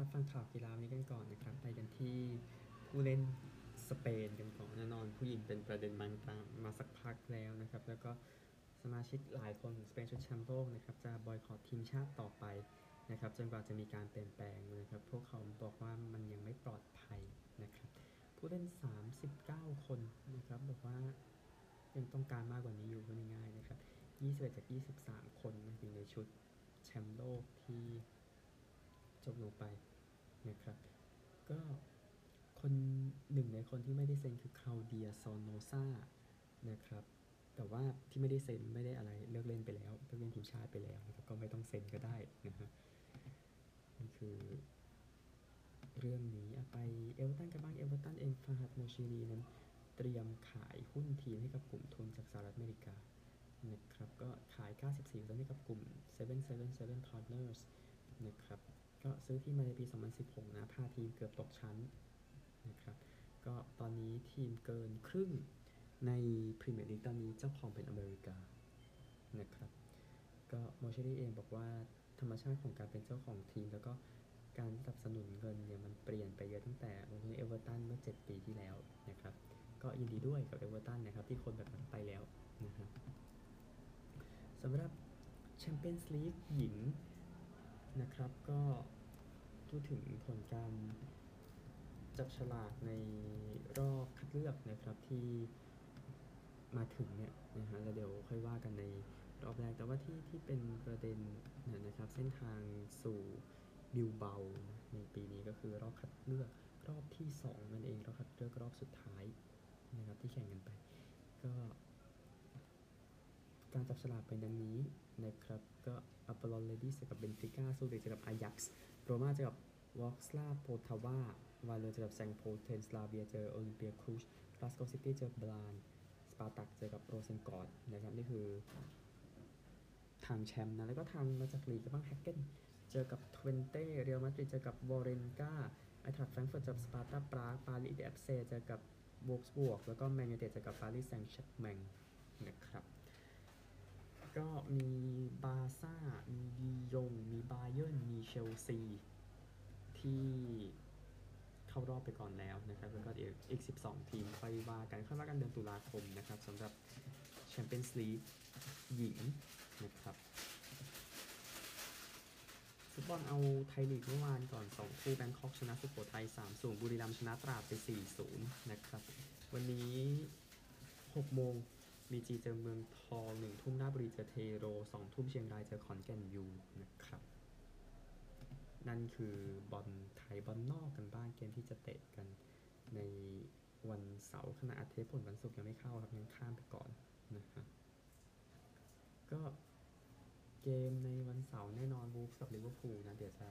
รับฟังข่าวกีฬานี้กันก่อนนะครับ ไปกันที่ผู้เล่นสเปนกันก่อนแน่นอน ผู้หญิงเป็นประเด็นมันตามมาสักพักแล้วนะครับ แล้วก็สมาชิกหลายคนของสเปนชุดแชมป์โลกนะครับจะบอยคอรทีมชาติต่อไปนะครับจนกว่าจะมีการเปลี่ยนแปลงนะครับ พวกเขาบอกว่ามันยังไม่ปลอดภัยนะครับ ผู้เล่น 39 คนนะครับ บอกว่ายังต้องการมากกว่านี้อยู่พูดง่ายๆนะครับ 21 จาก 23 คนนะอยู่ในชุดแชมป์โลกที่จบลงไป นะครับ ก็คนหนึ่งในคนที่ไม่ได้เซ็นคือคลาวเดียซอร์โนซานะครับ แต่ว่าที่ไม่ได้เซ็นไม่ได้อะไรเลิกเล่นไปแล้วเลิกเล่นทีมชาติไปแล้วนะครับก็ไม่ต้องเซ็นก็ได้นะฮะนี่คือเรื่องนี้ไปเอเวอร์ตันกันบ้างเอเวอร์ตันเองฟาฮัดโมชิรีนั้นเตรียมขายหุ้นทีมให้กับกลุ่มทุนจากสหรัฐอเมริกานะครับก็ขาย 94%ให้กับกลุ่ม 777 Partners นะครับ ก็ซื้อที่มาในปี 2016 นะ พาทีมเกือบตกชั้นนะครับ ก็ตอนนี้ทีมเกินครึ่งในพรีเมียร์ลีกตอนนี้เจ้าของเป็นอเมริกานะครับ ก็โมชิรี่เองบอกว่าธรรมชาติของการเป็นเจ้าของทีม แล้วก็การสนับสนุนเงินเนี่ยมันเปลี่ยนไปเยอะตั้งแต่ลงทุนเอเวอร์ตันเมื่อ 7 ปีที่แล้วนะครับ ก็ยินดีด้วยกับเอเวอร์ตันนะครับ ที่พ้นแบบนั้นไปแล้วนะครับสำหรับแชมเปี้ยนส์ลีกหญิง นะครับก็พูดถึงผลการจับฉลากในรอบคัดเลือกนะครับที่มาถึงเนี่ยนะฮะแล้วเดี๋ยวค่อยว่ากันในรอบแรกแต่ว่าที่ที่เป็นประเด็นเนี่ยนะครับ เส้นทางสู่บิลเบาในปีนี้ก็คือรอบคัดเลือกรอบที่2นั่นเองรอบคัดเลือกรอบสุดท้ายนะครับที่แข่งกันไป ก็ การจับฉลากเป็นดังนี้นะครับก็ อพอลลอนเลดี้เจอกับเบนฟิก้าซูริคเจอกับอายักซ์โรม่าเจอกับวอร์สคลาโปลตาวาวาเลอร์เจอกับแซงต์โพลเทนสลาเวียเจอโอลิมเปียคลูจกลาสโกซิตี้เจอบรานน์สปาร์ตักเจอกับโรเซนกอร์ดนะครับนี่คือ ทางแชมป์นะ แล้วก็ทางมาจากลีกบ้างแฮกเกนเจอกับทเวนเต้เรอัลมาดริดเจอกับวาเลเรนกาไอน์ทรัคแฟรงก์เฟิร์ตเจอกับสปาร์ตาปรากปารีสเอฟเซเจอกับโวล์ฟสบวร์กแล้วก็แมนยูเต็ดเจอกับปารีสแซงต์แชร์กแมงนะครับ ก็มีบาซ่า มีดียง มีบาเยิร์น มีเชลซี ที่เข้ารอบไปก่อนแล้วนะครับ แล้วก็อีก 12 ทีมค่อยว่ากันค่อยว่ากันเดือนตุลาคมนะครับสำหรับแชมเปี้ยนส์ลีกหญิงนะครับฟุตบอลเอาไทยลีกเมื่อวานก่อน 2 คู่แบงคอกชนะสุโขทัย3 0 บุรีรัมย์ชนะตราดไป 4 0 นะครับ วันนี้ 6 โมง มีจีเจอเมืองทองหนึ่งทุ่มหน้าบุรีเจอเทโรสองทุ่มเชียงรายเจอขอนแก่นยูนะครับ นั่นคือบอลไทยบอลนอกกันบ้างเกมที่จะเตะกันในวันเสาร์ขณะอาทิตย์ผลวันศุกร์ยังไม่เข้าครับยังข้ามไปก่อนนะฮะก็เกมในวันเสาร์แน่นอนวูล์ฟกับลิเวอร์พูลนะเดี๋ยวจะ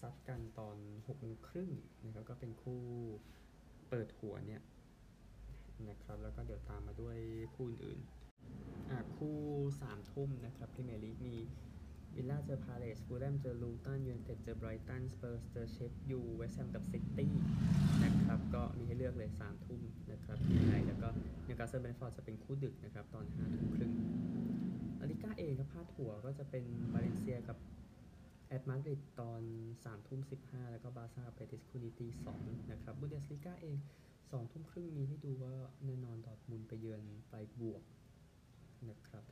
ซัดกันตอน6โมงครึ่งนะครับก็เป็นคู่เปิดหัวเนี่ย นะครับ แล้วก็เดี๋ยวตามมาด้วยคู่อื่นอะคู่สามทุ่มนะครับพรีเมียร์ลีกมีวิลล่าเจอพาเลสฟูแล่มเจอลูตันยูไนเต็ดเจอไบรตันสเปอร์สเจอเชฟยูเวสต์แฮมกับซิตี้นะครับก็มีให้เลือกเลย3ทุ่มนะครับที่ไหนแล้วก็นิวคาสเซิลเบรนท์ฟอร์ดจะเป็นคู่ดึกนะครับตอน5ทุ่มครึ่งลาลีก้าเองครับพาดหัวก็จะเป็นบาเลนเซียกับแอตมาดริดตอน3ทุ่ม15 แล้วก็บาซ่าเบติสคู่นี้ตี2นะครับบุนเดสลีก้าเอง สองทุ่มครึ่งมีให้ดูว่าแน่นอนดอร์ทมุนไปเยือนไฟรบวร์กนะครับ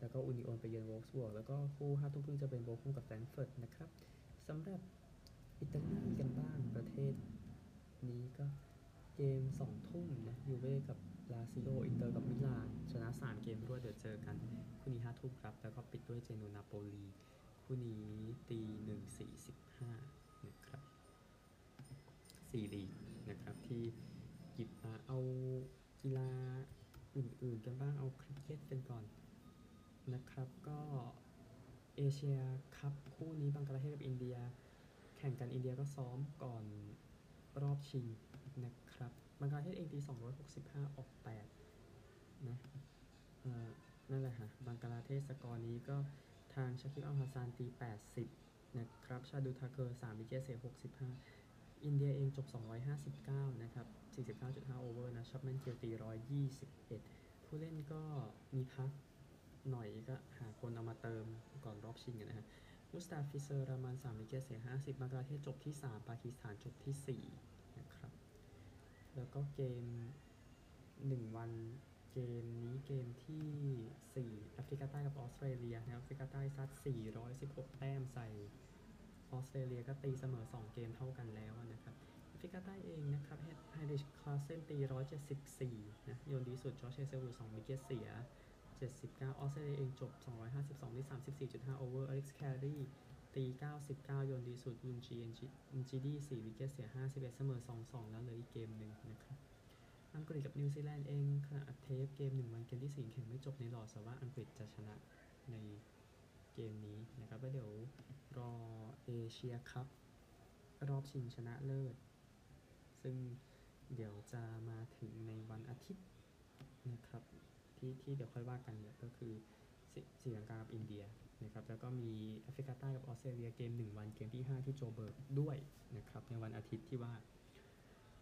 แล้วก็อุนิโอนไปเยือนโวล์ฟสบวร์กแล้วก็คู่ห้าทุ่มครึ่งจะเป็นโบคุมกับแฟรงก์เฟิร์ตนะครับสำหรับอิตาลีกันบ้างประเทศนี้ก็เกมสองทุ่มนะยูเว่กับลาซิโออินเตอร์กับมิลานชนะ 3 เกมรวดเดี๋ยวเจอกัน คู่นี้ห้าทุ่มครับ แล้วก็ปิดด้วยเจนัวนาโปลี คู่นี้ตีหนึ่งสี่สิบห้านะครับสี่ลีกนะครับที่ หยิบมาเอากีฬาอื่นๆกันบ้างเอาคริกเก็ตกันก่อนนะครับก็เอเชียคัพคู่นี้บังกลาเทศกับอินเดีย แข่งกันอินเดียก็ซ้อมก่อนรอบชิงนะครับบังกลาเทศเองตี265 ออก 8 นะนั่นแหละฮะบังกลาเทศสกอร์นี้ก็ทางชาคิบอัลฮาซานตี 80 นะครับ ชาร์ดูลทาคูร์3 wicket เสีย65 อินเดียเองจบ 259 นะครับ 49.5 over นะชุบแมนกิลล์ตี 121 ผู้เล่นก็มีพักหน่อยก็หาคนเอามาเติมก่อนรอบชิงนะฮะมุสตาฟิซูร์ราห์มาน3 wicket เสีย 50 บังกลาเทศจบที่ 3 ปากีสถานจบที่ 4 นะครับ แล้วก็เกม 1 วันเกมนี้เกมที่ 4 แอฟริกาใต้กับออสเตรเลียนะครับแอฟริกาใต้ซัด 416 แต้มใส่ออสเตรเลียก็ตีเสมอ 2 เกมเท่ากันแล้วนะ ฟิกาใต้เองนะครับไฮน์ริชคลาสเซนตี 174 นะโยนดีสุดจอชเฮเซิลวูด2 wicket เสีย 79 ออสเตรเลียเองจบ 252ที่34.5 over อเล็กซ์แครีตี 99 โยนดีสุดลุงกีเอ็นกิดี4 wicket เสีย 51 เสมอ 2-2 แล้วเหลืออีกเกมหนึ่งนะครับอังกฤษกับนิวซีแลนด์เองขณะอัดเทปเกม 1 วันเกมที่ 4 แข่งไม่จบในหลอดแต่ว่าอังกฤษจะชนะในเกมนี้นะครับแล้วเดี๋ยวรอเอเชียคัพรอบชิงชนะเลิศ ซึ่งเดี๋ยวจะมาถึงในวันอาทิตย์นะครับที่ที่เดี๋ยวค่อยว่ากันเนี่ยก็คือศศรีลังกากับอินเดียนะครับแล้วก็มีแอฟริกาใต้กับออสเตรเลียเกม 1 วันเกมที่ 5 ที่โจเบิร์กด้วยนะครับในวันอาทิตย์ที่ว่า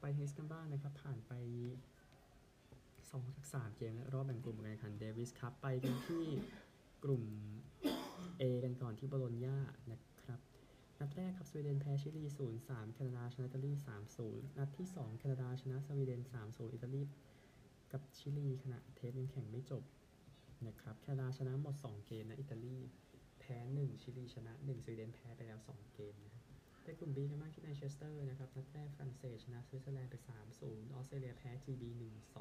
ไปเทนนิสกันบ้างนะครับผ่านไป2จาก3เกมและรอบแบ่งกลุ่มการแข่งขันเดวิสคัพไปกันที่กลุ่ม A กันก่อนที่บโลญญานะ นัดแรกครับสวีเดนแพ้ชิลี 0-3 แคนาดาชนะอิตาลี 3-0 นัดที่ 2 แคนาดาชนะสวีเดน 3-0 อิตาลี กับชิลีขณะเทปยังแข่งไม่จบนะครับ แคนาดาชนะหมด 2 เกมนะ อิตาลี แพ้ 1 ชิลีชนะ 1 สวีเดนแพ้ไปแล้ว 2 เกมนะครับในกลุ่ม B กันบ้างที่แมนเชสเตอร์นะครับ นัดแรกฝรั่งเศสชนะสวิตเซอร์แลนด์ไป 3-0 ออสเตรเลียแพ้ GB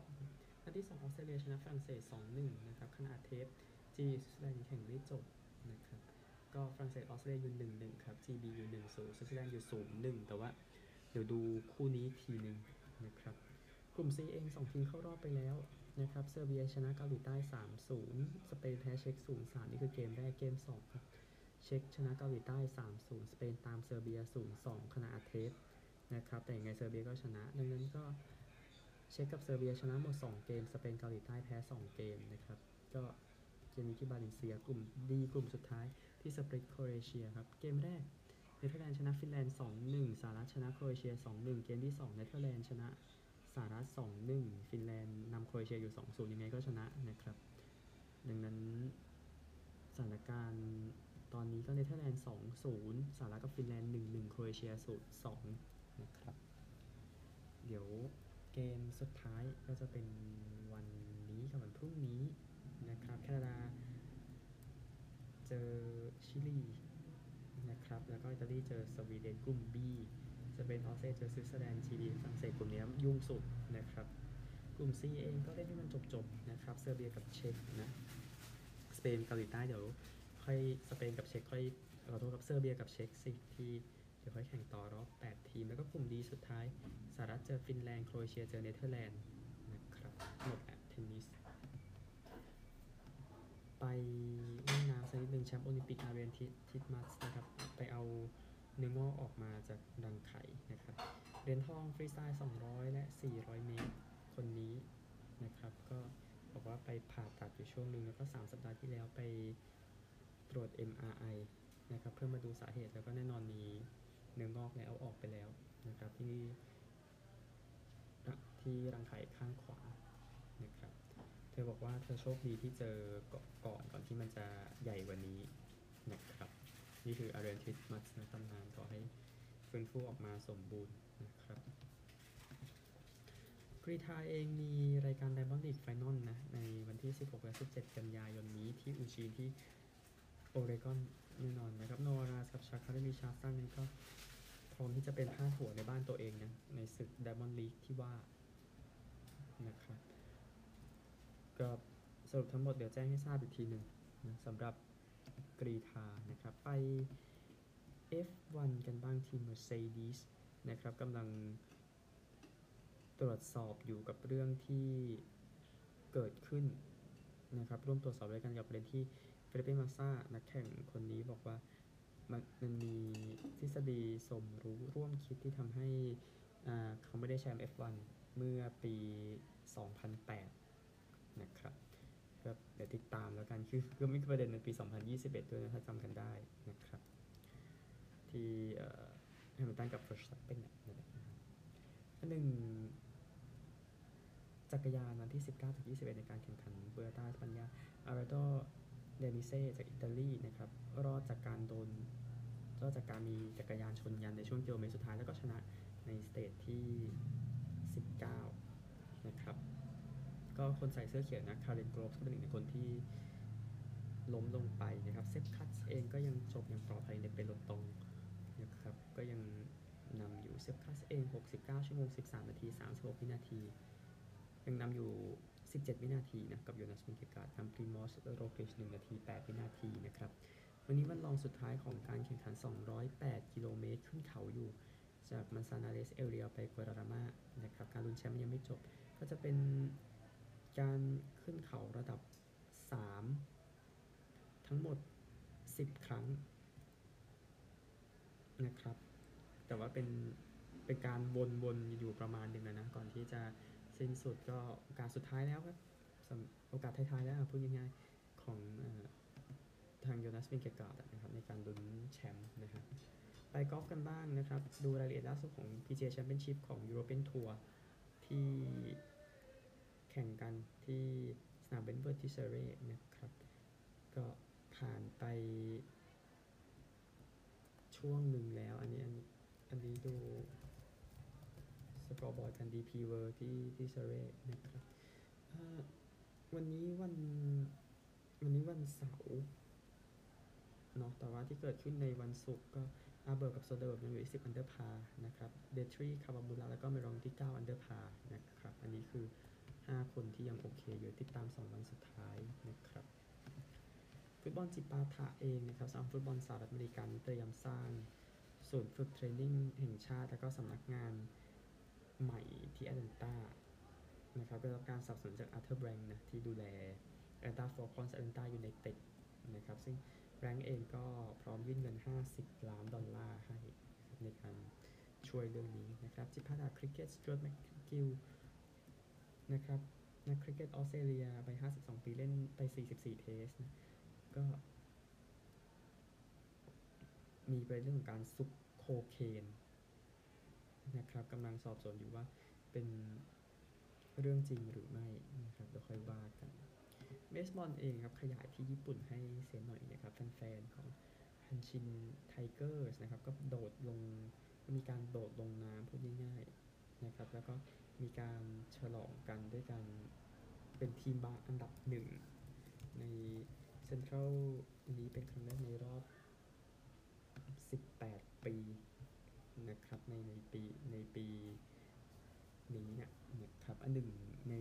1-2 นัดที่ 2 ออสเตรเลียชนะฝรั่งเศส 2-1 นะครับขณะเทป G สวิตเซอร์แลนด์แข่งไม่จบ ก็ฝรั่งเศสออสเตรเลียอยู่1-1ครับ GB อยู่1-0สวิตเซอร์แลนด์อยู่0-1แต่ว่าเดี๋ยวดูคู่นี้ทีหนึ่งนะครับ กลุ่ม C เอง2ทีมเข้ารอบไปแล้วนะครับเซอร์เบียชนะเกาหลีใต้3-0สเปนแพ้เช็ก0-3นี่คือเกมแรกเกม2ครับเช็กชนะเกาหลีใต้3-0สเปนตามเซอร์เบีย0-2ขณะอัดเทปนะครับ แต่ยังไงเซอร์เบียก็ชนะ ดังนั้นก็เช็กกับเซอร์เบียชนะหมด 2 เกม สเปนเกาหลีใต้แพ้ 2 เกมนะครับ ก็ เกมนี้ที่บาเลนเซียกลุ่ม D กลุ่มสุดท้ายที่สปลิตโครเอเชียครับ เกมแรกเนเธอร์แลนด์ชนะฟินแลนด์2-1สหรัฐชนะโครเอเชีย 2-1 เกมที่2เนเธอร์แลนด์ชนะสหรัฐ2-1 ฟินแลนด์นำโครเอเชียอยู่ 2-0 ยังไงก็ชนะนะครับ ดังนั้นสถานการณ์ตอนนี้ก็เนเธอร์แลนด์2-0สหรัฐกับฟินแลนด์1-1 โครเอเชีย0-2 นะครับ เดี๋ยวเกมสุดท้ายก็จะเป็นวันนี้กับวันพรุ่งนี้ นะครับแคนาดา เจอชิลีนะครับแล้วก็อิตาลีเจอสวีเดนกลุ่ม B จะเป็นออสเตรเลียเจอสวิตเซอร์แลนด์ GB ฝรั่งเศสกลุ่มนี้ยุ่งสุดนะครับกลุ่ม C เองก็เล่นให้มันจบๆนะครับเซอร์เบียกับเช็กนะสเปนเกาหลีใต้เดี๋ยวค่อยสเปนกับเช็กค่อยขอโทษครับเซอร์เบียกับเช็กสิที่เดี๋ยวค่อยแข่งต่อรอบ 8 ทีม แล้วก็กลุ่ม D สุดท้ายสหรัฐเจอฟินแลนด์โครเอเชียเจอเนเธอร์แลนด์นะครับหมดแบบเทนนิส ไปว่ายน้ำสักนิดหนึ่งแชมป์โอลิมปิกอาเรียน ทิตมัสนะครับ ไปเอาเนื้องอกออกมาจากรังไข่นะครับเหรียญทองฟรีสไตล์ 200 และ 400 เมตร คนนี้นะครับ ก็บอกว่าไปผ่าตัดอยู่ช่วงหนึ่งแล้วก็ 3 สัปดาห์ที่แล้วไปตรวจ MRI นะครับเพื่อมาดูสาเหตุแล้วก็แน่นอนมีเนื้องอกแล้วเอาออกไปแล้วนะครับที่ที่รังไข่ข้างขวานะครับ เธอบอกว่าเธอโชคดีที่เจอก่อนก่อนที่มันจะใหญ่กว่านี้นะครับ นี่คืออารีนทิสมัสนะตำนานขอให้ฟื้นฟูออกมาสมบูรณ์นะครับกรีฑาเองมีรายการไดมอนด์ลีก final นะ ในวันที่ 16 และ 17 กันยายนนี้ที่ยูจีนที่โอเรกอนแน่นอนนะครับ โนราสกับชาคาร์มิชาสันนี่ก็พร้อมที่จะเป็นพาดหัวในบ้านตัวเองนะ ในศึกไดมอนด์ลีกที่ว่านะครับ ก็สรุปทั้งหมดเดี๋ยวแจ้งให้ทราบอีกทีหนึ่งนะสำหรับกรีธานะครับไป F1 กันบ้างทีม Mercedes นะครับกำลังตรวจสอบอยู่กับเรื่องที่เกิดขึ้นนะครับร่วมตรวจสอบด้วยกันกับประเด็นที่เฟรเป้มาซ่านักแข่งคนนี้บอกว่ามันมันมีทฤษฎีสมรู้ร่วมคิดที่ทำให้เขาไม่ได้แชมป์ F1 เมื่อปี 2008 นะครับก็เดี๋ยวติดตามแล้วกันคือก็มีประเด็นในปี 2021 ด้วยนะถ้าจำกันได้นะครับ ที่แฮมิลตันกับเวอร์สแตปเพนนั่นแหละนะครับอันหนึ่งจักรยานวันที่ 19ถึง21 ในการแข่งขันบูเอลตาเอสปัญญาอัลแบร์โต ไดเนเซ่จากอิตาลีนะครับ รอดจากการโดนก็จากการมีจักรยานชนกันในช่วงกิโลเมตรสุดท้ายแล้วก็ชนะใน stage ที่ 19 นะครับ ก็คนใส่เสื้อเขียวนะคาเดนโกรฟส์ก็เป็นหนึ่งในคนที่ล้มลงไปนะครับเซฟคัตเองก็ยังจบอย่างปลอดภัยใน peloton นะครับก็ยังนำอยู่เซฟคัตเอง 69 ชั่วโมง 13 นาที 36 วินาที ยังนำอยู่ 17 วินาทีนะกับโยนาส วิงเกการ์ดนำพรีมอสโรกลิช1นาที 8 วินาทีนะครับ วันนี้วันรองสุดท้ายของการแข่งขัน 208 กิโลเมตรขึ้นเขาอยู่ จากมันซานาเลสเอเรียไปกัวรารามานะครับ การลุ้นแชมป์ยังไม่จบ ก็จะเป็น การขึ้นเขาระดับ 3 ทั้งหมด 10 ครั้งนะครับ แต่ว่าเป็นเป็นการวนๆอยู่ประมาณหนึ่งนะ ก่อนที่จะสิ้นสุดก็โอกาสสุดท้ายแล้วครับโอกาสท้ายๆแล้วพูดง่ายๆของเออทางโยนัสวินเกกาดนะครับในการลุ้นแชมป์นะครับไปกอล์ฟกันบ้างนะครับ ดูรายละเอียดล่าสุดของ PGA Championship ของ European Tour ที่ แข่งกันที่สนามเวนต์เวิร์ธที่เซอร์เรย์นะครับ ก็ผ่านไปช่วงหนึ่งแล้ว อันนี้อันนี้อันนี้ดู scoreboard กัน DP World ที่ที่เซอร์เรย์นะครับวันนี้วันวันนี้วันเสาร์เนาะแต่ว่าที่เกิดขึ้นในวันศุกร์ก็โอเบิร์กกับโซเดอร์เบิร์กยังอยู่ที่10อันเดอร์พาร์นะครับเดทรีคาบามูลาแล้วก็เมรองที่9อันเดอร์พาร์นะครับ อันนี้คือ 5 คนที่ยังโอเคอยู่ติดตาม 2 วันสุดท้ายนะครับ ฟุตบอลจิปาถะเองนะครับสำหรับฟุตบอลสหรัฐอเมริกันเตรียมสร้างศูนย์ฝึก training แห่งชาติ แล้วก็สำนักงานใหม่ที่แอตแลนตานะครับได้รับการสนับสนุนจากอาร์เธอร์แบลงค์นะที่ดูแลแอตแลนตาฟอลคอนแอตแลนตายูไนเต็ดนะครับซึ่งแบลงค์เองก็พร้อมยื่นเงิน 50 ล้านดอลลาร์ให้ในการช่วยเรื่องนี้นะครับจิปาถะคริกเก็ตสจวร์ตแมคกิลล์ นะครับนักคริกเก็ตออสเตรเลียวัย 52 ปีเล่นไป 44 test นะก็ มีประเด็นเรื่องของการซุกโคเคนนะครับกำลังสอบสวนอยู่ว่าเป็นเรื่องจริงหรือไม่นะครับเดี๋ยวค่อยว่ากันเบสบอลเองครับ ขยายที่ญี่ปุ่นให้เสียหน่อยนะครับแฟนๆของฮันชินไทเกอร์สนะครับ ก็โดดลงมีการโดดลงน้ำพูดง่ายๆนะครับ แล้วก็ มีการฉลองกันด้วยการเป็นทีมบาอันดับหนึ่งในเซ็นทรัลนี้เป็นครั้งแรกในรอบ 18 ปีนะครับในในปีในปีนี้เนี่ยนะครับอันหนึ่งใน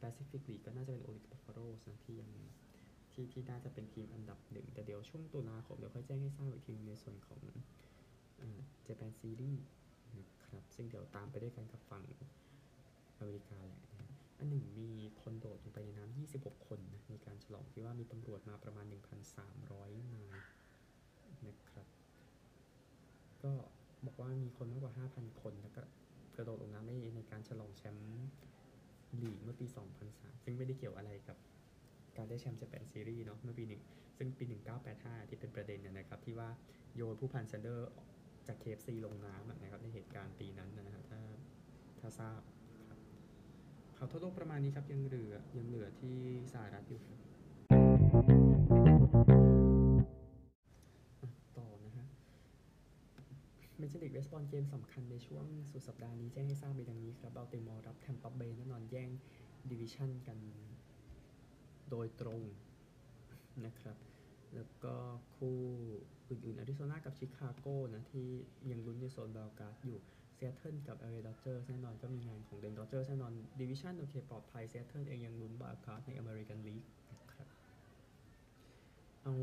Pacific League ก็น่าจะเป็น o l y m p i c Buffaloes นะที่ยังที่ที่น่าจะเป็นทีมอันดับหนึ่ง แต่เดี๋ยวช่วงตุลาคมเดี๋ยวค่อยแจ้งให้ทราบอีกทีในส่วนของเอ่อ Japan Series นะครับซึ่งเดี๋ยวตามไปด้วยกันกับฝั่ง อเมริกาแหละนะอันหนึ่งมีคนโดดลงไปในน้ำ 26 คนนะในการฉลองที่ว่ามีตำรวจมาประมาณ 1,300 นายนะครับ ก็บอกว่ามีคนมากกว่า 5,000 คน แล้วก็กระโดดลงน้ำในในการฉลองแชมป์ลีกเมื่อปี 2003 ซึ่งไม่ได้เกี่ยวอะไรกับการได้แชมป์เจแปนซีรีส์เนาะเมื่อปีหนึ่งซึ่งปี 1985 ที่เป็นประเด็นนนะครับ ที่ว่าโยนผู้พันแซนเดอร์จาก KFC ลงน้ำนะครับในเหตุการณ์ปีนั้นนะฮะถ้าถ้าทราบ ข่าวทั่วโลกประมาณนี้ครับ ยังเหลือยังเหลือที่สหรัฐอยู่ครับต่อนะฮะเมเจอร์ลีกเบสบอลเกมสำคัญในช่วงสุดสัปดาห์นี้แจ้งให้ทราบไปดังนี้ครับเบลติมอร์รับแทมปอร์เบย์แน่นอนแย่งดิวิชั่นกันโดยตรงนะครับ แล้วก็คู่อื่นๆอาริโซนากับชิคาโกนะ ที่ยังลุ้นในโซน wild card อยู่ ซีแอตเทิลกับแอลเอดอดเจอร์สแน่นอนก็มีงานของแอลเอดอดเจอร์สแน่นอน division โอเคปลอดภัยซีแอตเทิลเองยังลุ้น wild card ในอเมริกันลีกนะครับเอา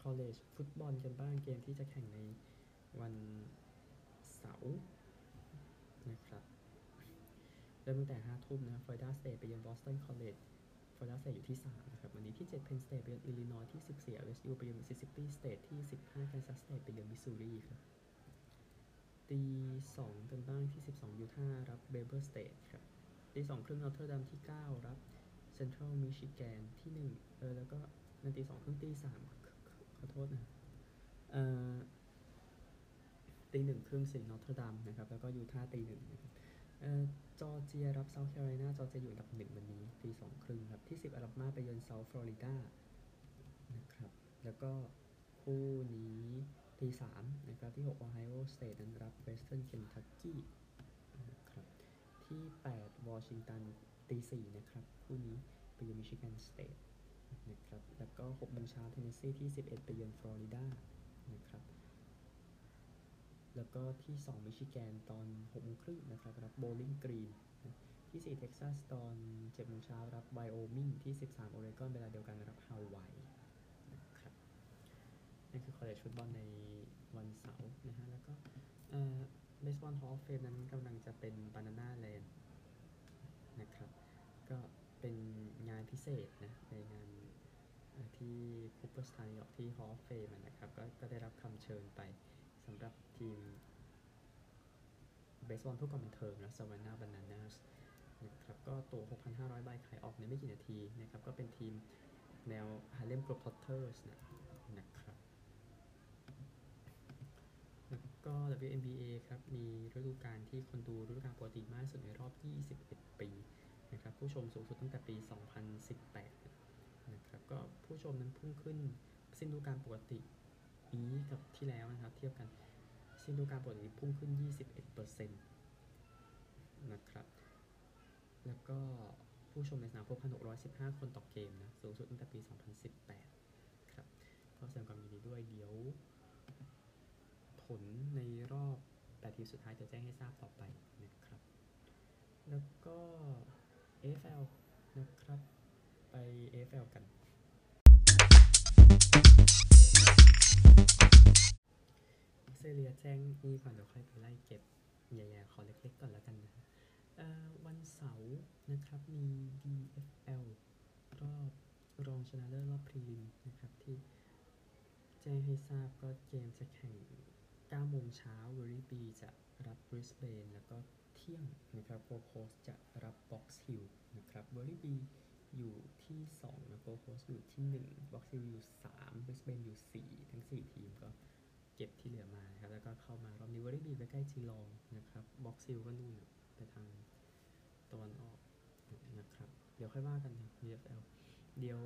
college football กันบ้างเกมที่จะแข่งในวันเสาร์นะครับเริ่มตั้งแต่ 5 ทุ่มนะฟลอริดาสเตทไปเยือนบอสตันคอลเลจฟลอริดาสเตทอยู่ที่ 3 นะครับ วันนี้ที่7เพนสเตทไปเยือนอิลลินอยที่ 14 LSU ไปเยือนมิสซิสซิปปีสเตทที่ 15 Kansas State ไปเยือนมิสซูรีครับ ตีสองกันบ้างที่ 12 ยูทาห์รับเวเบอร์สเตทครับตีสองครึ่งนอเทรอดามที่ 9 รับเซ็นทรัลมิชิแกนที่ 1 เออ แล้วก็ในตีสองครึ่งตีสามขอโทษนะเอ่อตีหนึ่งครึ่งสิงนอเทรอดามนะครับ แล้วก็ยูทาห์ตีหนึ่งนะครับเอ่อจอร์เจียรับเซาท์แคโรไลนาจอร์เจียอยู่อันดับหนึ่งวันนี้ตีสองครึ่งครับ ที่ 10อลาบามาไปเยือนเซาท์ฟลอริดานะครับ แล้วก็คู่นี้ ตีสามนะครับที่ 6 Ohio State นั้นรับ Western Kentucky นะครับที่ 8 Washington ตีสี่นะครับคู่นี้ไปเยือน Michigan State นะครับแล้วก็6โมงเช้า Tennessee ที่ 11 ไปเยือน Florida นะครับแล้วก็ที่2 Michigan ตอน6โมงครึ่งนะครับรับ Bowling Green นะที่4 Texas ตอน7โมงเช้ารับ Wyoming ที่ 13 Oregon เวลาเดียวกันรับ Hawaii นั่นคือ college football ในวันเสาร์นะฮะ แล้วก็เอ่อ Baseball Hall of Fame นั้นกำลังจะเป็น Banana Land นะครับ ก็เป็นงานพิเศษนะ ในงานที่คูเปอร์สถานีออกที่ Hall of Fame อะนะครับก็ก็ได้รับคำเชิญไปสำหรับทีมเบสบอลเพื่อความบันเทิงนะ Savannah Bananas นะครับก็ตัว 6,500 ใบขายออกในไม่กี่นาทีนะครับ ก็เป็นทีมแนว Harlem Globetrotters นะ แล้ว ก็ WNBA ครับ มีฤดูกาลที่คนดูฤดูกาลปกติมากสุดในรอบ 21 ปีนะครับ ผู้ชมสูงสุดตั้งแต่ปี 2018 นะครับ ก็ผู้ชมนั้นพุ่งขึ้นสิ้นฤดูกาลปกตินี้กับที่แล้วนะครับ เทียบกันสิ้นฤดูกาลปกติพุ่งขึ้น 21%นะครับ แล้วก็ผู้ชมในสนามพบ1,615 คนต่อเกมนะ สูงสุดตั้งแต่ปี 2018 ครับ ก็แสดงความยินดีด้วยเดี๋ยว ผลในรอบ8ทีมสุดท้ายจะแจ้งให้ทราบต่อไปนะครับ แล้วก็ AFL นะครับ ไป AFL กัน ออสเตรเลียแจ้งนี่ก่อนเดี๋ยวค่อยไปไล่เก็บใหญ่ๆขอเล็กๆก่อนแล้วกันนะวันเสาร์นะครับมี DFL รอบรองชนะเลิศรอบพรีลิมนะครับที่แจ้งให้ทราบก็เกมจะแข่ง 9โมงเช้าเวอรี่บีจะรับบริสเบนแล้วก็เที่ยงนะครับโกโคสจะรับบ็อกซ์ฮิลนะครับเวอรี่บีอยู่ที่2นะโกโคสอยู่ที่1บ็อกซ์ฮิลอยู่3บริสเบนอยู่ 4 ทั้ง 4 ทีมก็เก็บที่เหลือมาครับแล้วก็เข้ามารอบนี้เวอรี่บีไปใกล้จีลองนะครับบ็อกซ์ฮิลก็นู่นไปทางตะวันออกนะครับ เดี๋ยวค่อยว่ากันนะ VFL เดี๋ยว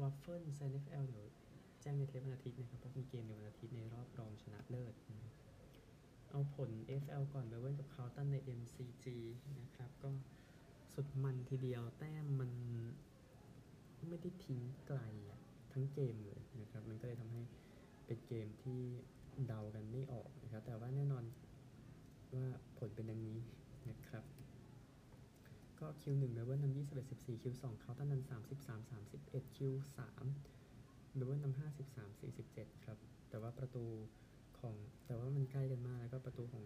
วัฟเฟิลซน์ NFL เดี๋ยว จ้งในเทปวันอาทิตย์นะครับเพราะมีเกมในวันอาทิตย์ในรอบรองชนะเลิศเอาผล AFL ก่อนเมลเบิร์นกับคาร์ลตันใน MCG นะครับ ก็สุดมันทีเดียวแต้มมันไม่ได้ทิ้งไกลอะทั้งเกมเลยนะครับ มันก็เลยทำให้เป็นเกมที่เดากันไม่ออกนะครับ แต่ว่าแน่นอนว่าผลเป็นดังนี้นะครับ ก็ Q1 เมลเบิร์นนำ21 14 Q2 คาร์ลตันนำ33 31 Q3 เบลเวิ ร์นนำ53 47ครับ แต่ว่าประตูของแต่ว่ามันใกล้กันมากแล้วก็ประตูของ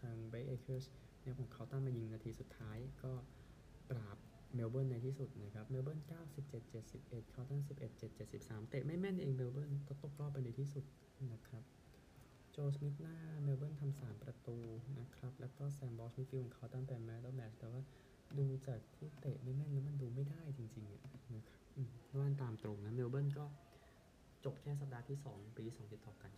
ทางเบรกเอเคิร์สเนี่ยของเขาตั้งมายิงนาทีสุดท้ายก็ปราบเมลเบิร์นในที่สุดนะครับ เมลเบิร์น97 71เขาตั้ง11 7 73 เตะไม่แม่นเองเมลเบิร์นก็ตกรอบไปในที่สุดนะครับ โจสมิธหน้าเมลเบิร์นทำสามประตูนะครับ แล้วก็แซมบอสมิฟิลของเขาตั้งเป็นแมตช์แมตช์แต่ว่าดูจากที่เตะไม่แม่นแล้วมันดูไม่ได้จริงๆอะนะครับอืมว่ากันตามตรงนะเมลเบิร์นก็ จบแค่สัปดาห์ที่ 2 ปี2ติดต่อกัน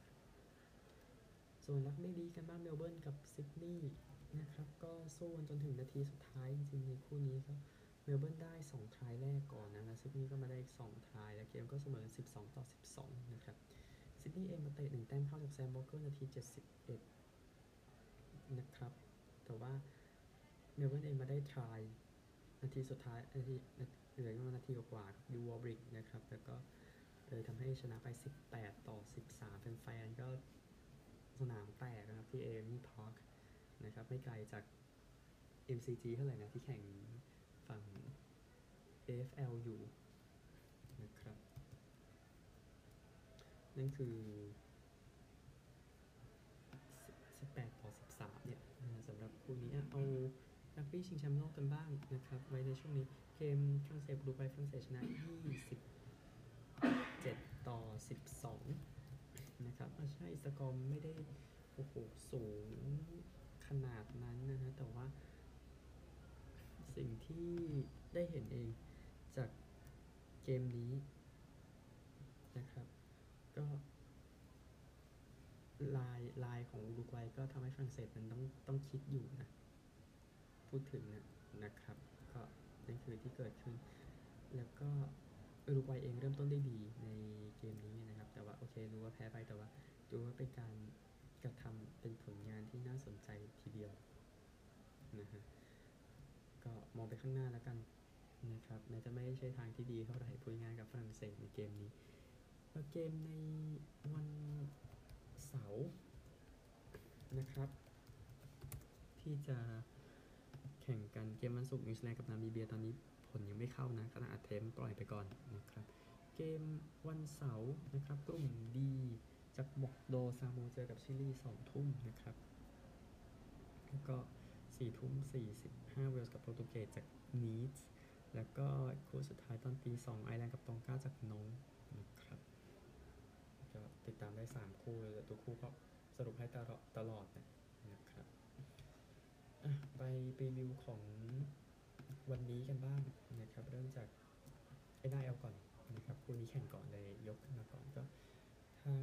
ส่วนรักบี้ลีกกันบ้างเมลเบิร์นกับซิดนีย์นะครับ ก็สู้กันจนถึงนาทีสุดท้าย จริงๆในคู่นี้ก็เมลเบิร์นได้ 2 try แรกก่อนนะแล้วซิดนีย์ก็มาได้อีก2 try แล้วเกมก็เสมอ 12 ต่อ 12 นะครับซิดนีย์เองมาเตะหนึ่งแต้มเข้าจากแซมวอล์กเกอร์นาที 71 นะครับ แต่ว่าเมลเบิร์นเองมาได้ทรายนาทีสุดท้ายนาทีเหลือประมาณนาทีกว่าๆกับยูวอร์บริกนะครับแล้วก็ เลยทำให้ชนะไป 18 ต่อ 13 แฟนๆก็สนามแตกนะครับที่เอมี่พาร์คนะครับไม่ไกลจาก MCG เท่าไหร่นะที่แข่งฝั่ง AFL อยู่นะครับ นั่นคือ 18 ต่อ 13 เนี่ยสำหรับคู่นี้เอารักบี้ชิงแชมป์โลกกันบ้างนะครับ ไว้ในช่วงนี้เกมฝรั่งเศสดูไปฝรั่งเศสชนะ 20 ต่อ 12 นะครับอ่ใช่สกอร์ไม่ได้โอ้โหสูงขนาดนั้นนะฮะแต่ว่า สิ่งที่ได้เห็นเองจากเกมนี้นะครับ ก็ลายลายของอุรุกวัยก็ทำให้ฝรั่งเศสมันต้องต้องคิดอยู่นะ พูดถึงนะนะครับ ก็นั่นคือที่เกิดขึ้น แล้วก็อุรุกวัยเองเริ่มต้นได้ดี พ้ไปแต่ว่าดูว่าเป็นการกระทำเป็นผลงานที่น่าสนใจทีเดียวนะฮะก็มองไปข้างหน้าแล้วกันนะครับแม้จะไม่ใช่ทางที่ดีเท่าไหร่อุรุกวัยกับฝรั่งเศสในเกมนี้แล้วเกมในวันเสาร์นะครับ ที่จะแข่งกันเกมวันศุกร์นิวซีแลนด์กับนามิเบียตอนนี้ผลยังไม่เข้านะขณะอัดเทปปล่อยไปก่อนนะครับ เกมวันเสาร์นะครับกลุ่มดีจากบอร์โดซ์ซามัวเจอกับชิลีสองทุ่มนะครับ แล้วก็สี่ทุ่มสี่สิบห้าเวลส์กับโปรตุเกสจากนีสแล้วก็คู่สุดท้ายตอนตีสองไอร์แลนด์กับตองก้าจากน้องนะครับก็ติดตามได้ 3 คู่เลยแต่ตัวคู่ก็สรุปให้ตลอดตลอดนะครับอะไปรีวิวของวันนี้กันบ้างนะครับ เริ่มจาก NIL ก่อน นะครับคู่นี้แข่งก่อนเลยยกขึ้นมาก่อนก็ทาง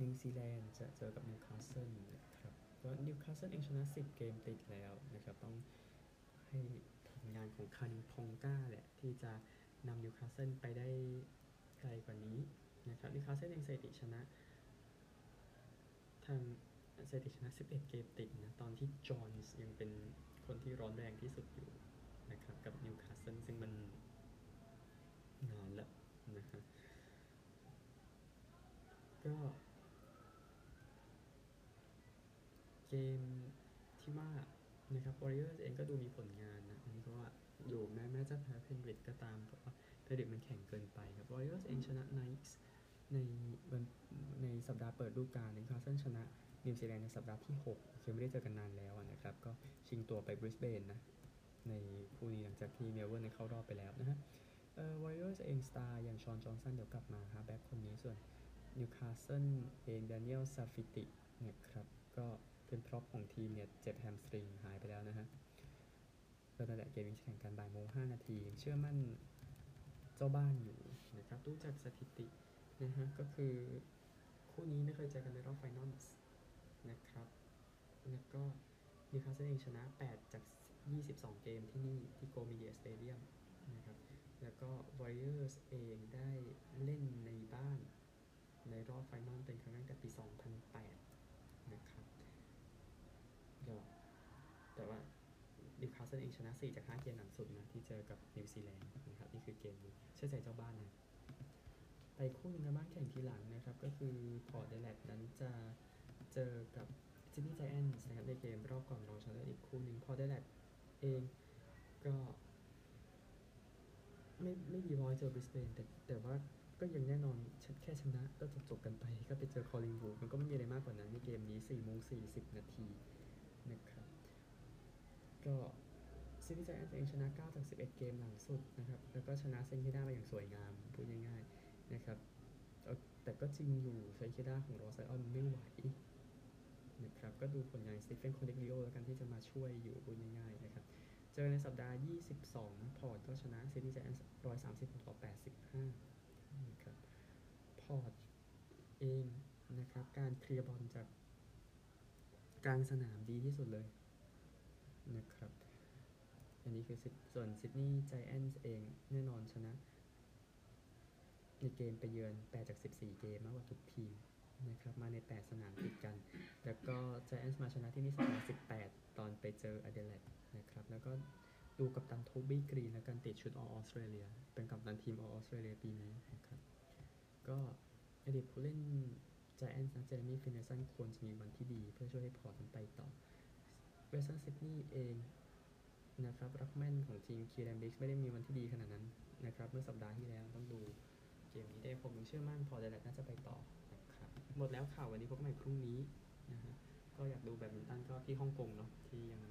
นิวซีแลนด์จะเจอกับนิวคาสเซิลนะครับก็นิวคาสเซิลเองชนะ 10 เกมติดแล้วนะครับต้องให้ผลงานของคาลินพองก้าแหละที่จะนำนิวคาสเซิลไปได้ไกลกว่านี้นะครับนิวคาสเซิลเองสถิติชนะทางสถิติชนะ 11 เกมติดนะตอนที่จอห์นส์ยังเป็นคนที่ร้อนแรงที่สุดอยู่นะครับกับนิวคาสเซิลซึ่งมัน นานแล้วนะฮะก็เกมที่ว่านะครับ Warriors เองก็ดูมีผลงานนะ อันนี้ก็ว่าอยู่แม้แม้จะแพ้เพนริธก็ตามแต่ว่าเพนริธมันแกร่งเกินไปครับ Warriors เองชนะ Knights ในวันในสัปดาห์เปิดฤดูกาลนิวคาสเซิลชนะนิวซีแลนด์ในสัปดาห์ที่6คือไม่ได้เจอกันนานแล้วนะครับ ก็ชิงตั๋วไปบริสเบนนะ ในคู่นี้หลังจากที่เมลเบิร์นเข้ารอบไปแล้วนะฮะ เอ่อวอริเออร์เอง star อย่างชอนจอห์นสันเดี๋ยวกลับมาฮะ back คนนี้ส่วนนิวคาสเซิลเองดานิเอลซาฟิติเนะครับ ก็เป็น prop ของทีมเนี่ยเจ็บ hamstring หายไปแล้วนะฮะก็นั่นแหละเกมนี้จะแข่งกันบ่ายโมงห้านาทีเชื่อมั่นเจ้าบ้านอยู่นะครับดูจากสถิตินะฮะก็คือคู่นี้ไม่เคยเจอกันในรอบ finalนะครับ แล้วก็นิวคาสเซิลเองชนะ 8 จาก 22 เกมที่นี่ ที่ GO Media Stadium นะครับ แล้วก็ Warriors เองได้เล่นในบ้านในรอบ final เป็นครั้งแรกแต่ปี 2008 นะครับก็แต่ว่านิวคาสเซิลเองชนะ 4 จาก 5 เกมหลังสุดนะ ที่เจอกับนิวซีแลนด์นะครับ นี่คือเกมนี้เชื่อใจเจ้าบ้านนะ ไปคู่หนึ่งกันบ้างแข่งทีหลังนะครับ ก็คือพอร์ตแอดิเลดนั้นจะเจอกับซิดนีย์ไจแอนท์นะครับในเกมรอบก่อนรองชนะเลิศอีกคู่หนึ่งพอร์ตแอดิเลดเองก็ ไม่ไม่ดีร้อยเจอบริสเบนแต่แต่ว่าก็ยังแน่นอนแค่ชนะก็จบจบกันไป ก็ไปเจอคอลลิงวูดันก็ไม่มีอะไรมากกว่านั้นในเกมนี้4โมง40นาทีนะครับ ก็ซิดนีย์ไจแอนท์เองชนะ 9 จาก 11 เกมหลังสุดนะครับ แล้วก็ชนะเซนต์คิลดามาอย่างสวยงาม พูดง่ายๆนะครับ แต่ก็จริงอยู่เซนต์คิลดาของรอสส์ไลออนไม่ไหวนะครับ ก็ดูผลงานสตีเฟนโคนิกลิโอแล้วกันที่จะมาช่วยอยู่พูดง่ายๆนะครับ เจอในสัปดาห์ 22 พอร์ตก็ชนะซิดนีย์ไจแอนท์136ต่อ85นะครับ พอร์ตเองนะครับ การเคลียร์บอลจากกลางสนามดีที่สุดเลยนะครับ อันนี้คือซิดส่วนซิดนีย์ไจแอนท์เองแน่นอนชนะ ในเกมไปเยือน8จาก 14 เกมมากกว่าทุกทีม นะครับมาใน 8 สนามติดกัน แล้วก็ Giants มาชนะที่นี่สัปดาห์18 ตอนไปเจออเดเลดนะครับแล้วก็ดูกัปตันโทบี้กรีนและการติดชุดออสเตรเลีย เป็นกัปตันทีมออสเตรเลียปีนี้นะครับก็อดีตผู้เล่น Giants นะเจเรมี่ฟินเลย์สันควรจะมีวันที่ดี เพื่อช่วยให้พอร์ตมันไปต่อเวสเทิร์นซิดนีย์เองนะครับรักแม่นของทีมคีแรนบิกไม่ได้มีวันที่ดีขนาดนั้นนะครับเมื่อสัปดาห์ที่แล้วต้องดูเกมนี้ได้ผมเชื่อมั่นพอเดลน่าจะไปต่อ หมดแล้วข่าววันนี้พบกันใหม่พรุ่งนี้นะฮะก็อยากดูแบดมินตันก็ที่ฮ่องกงเนาะที่ยัง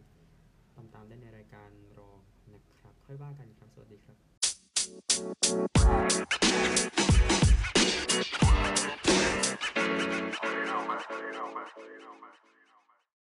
ตามตามได้ในรายการรอนะครับ ค่อยว่ากันครับ สวัสดีครับ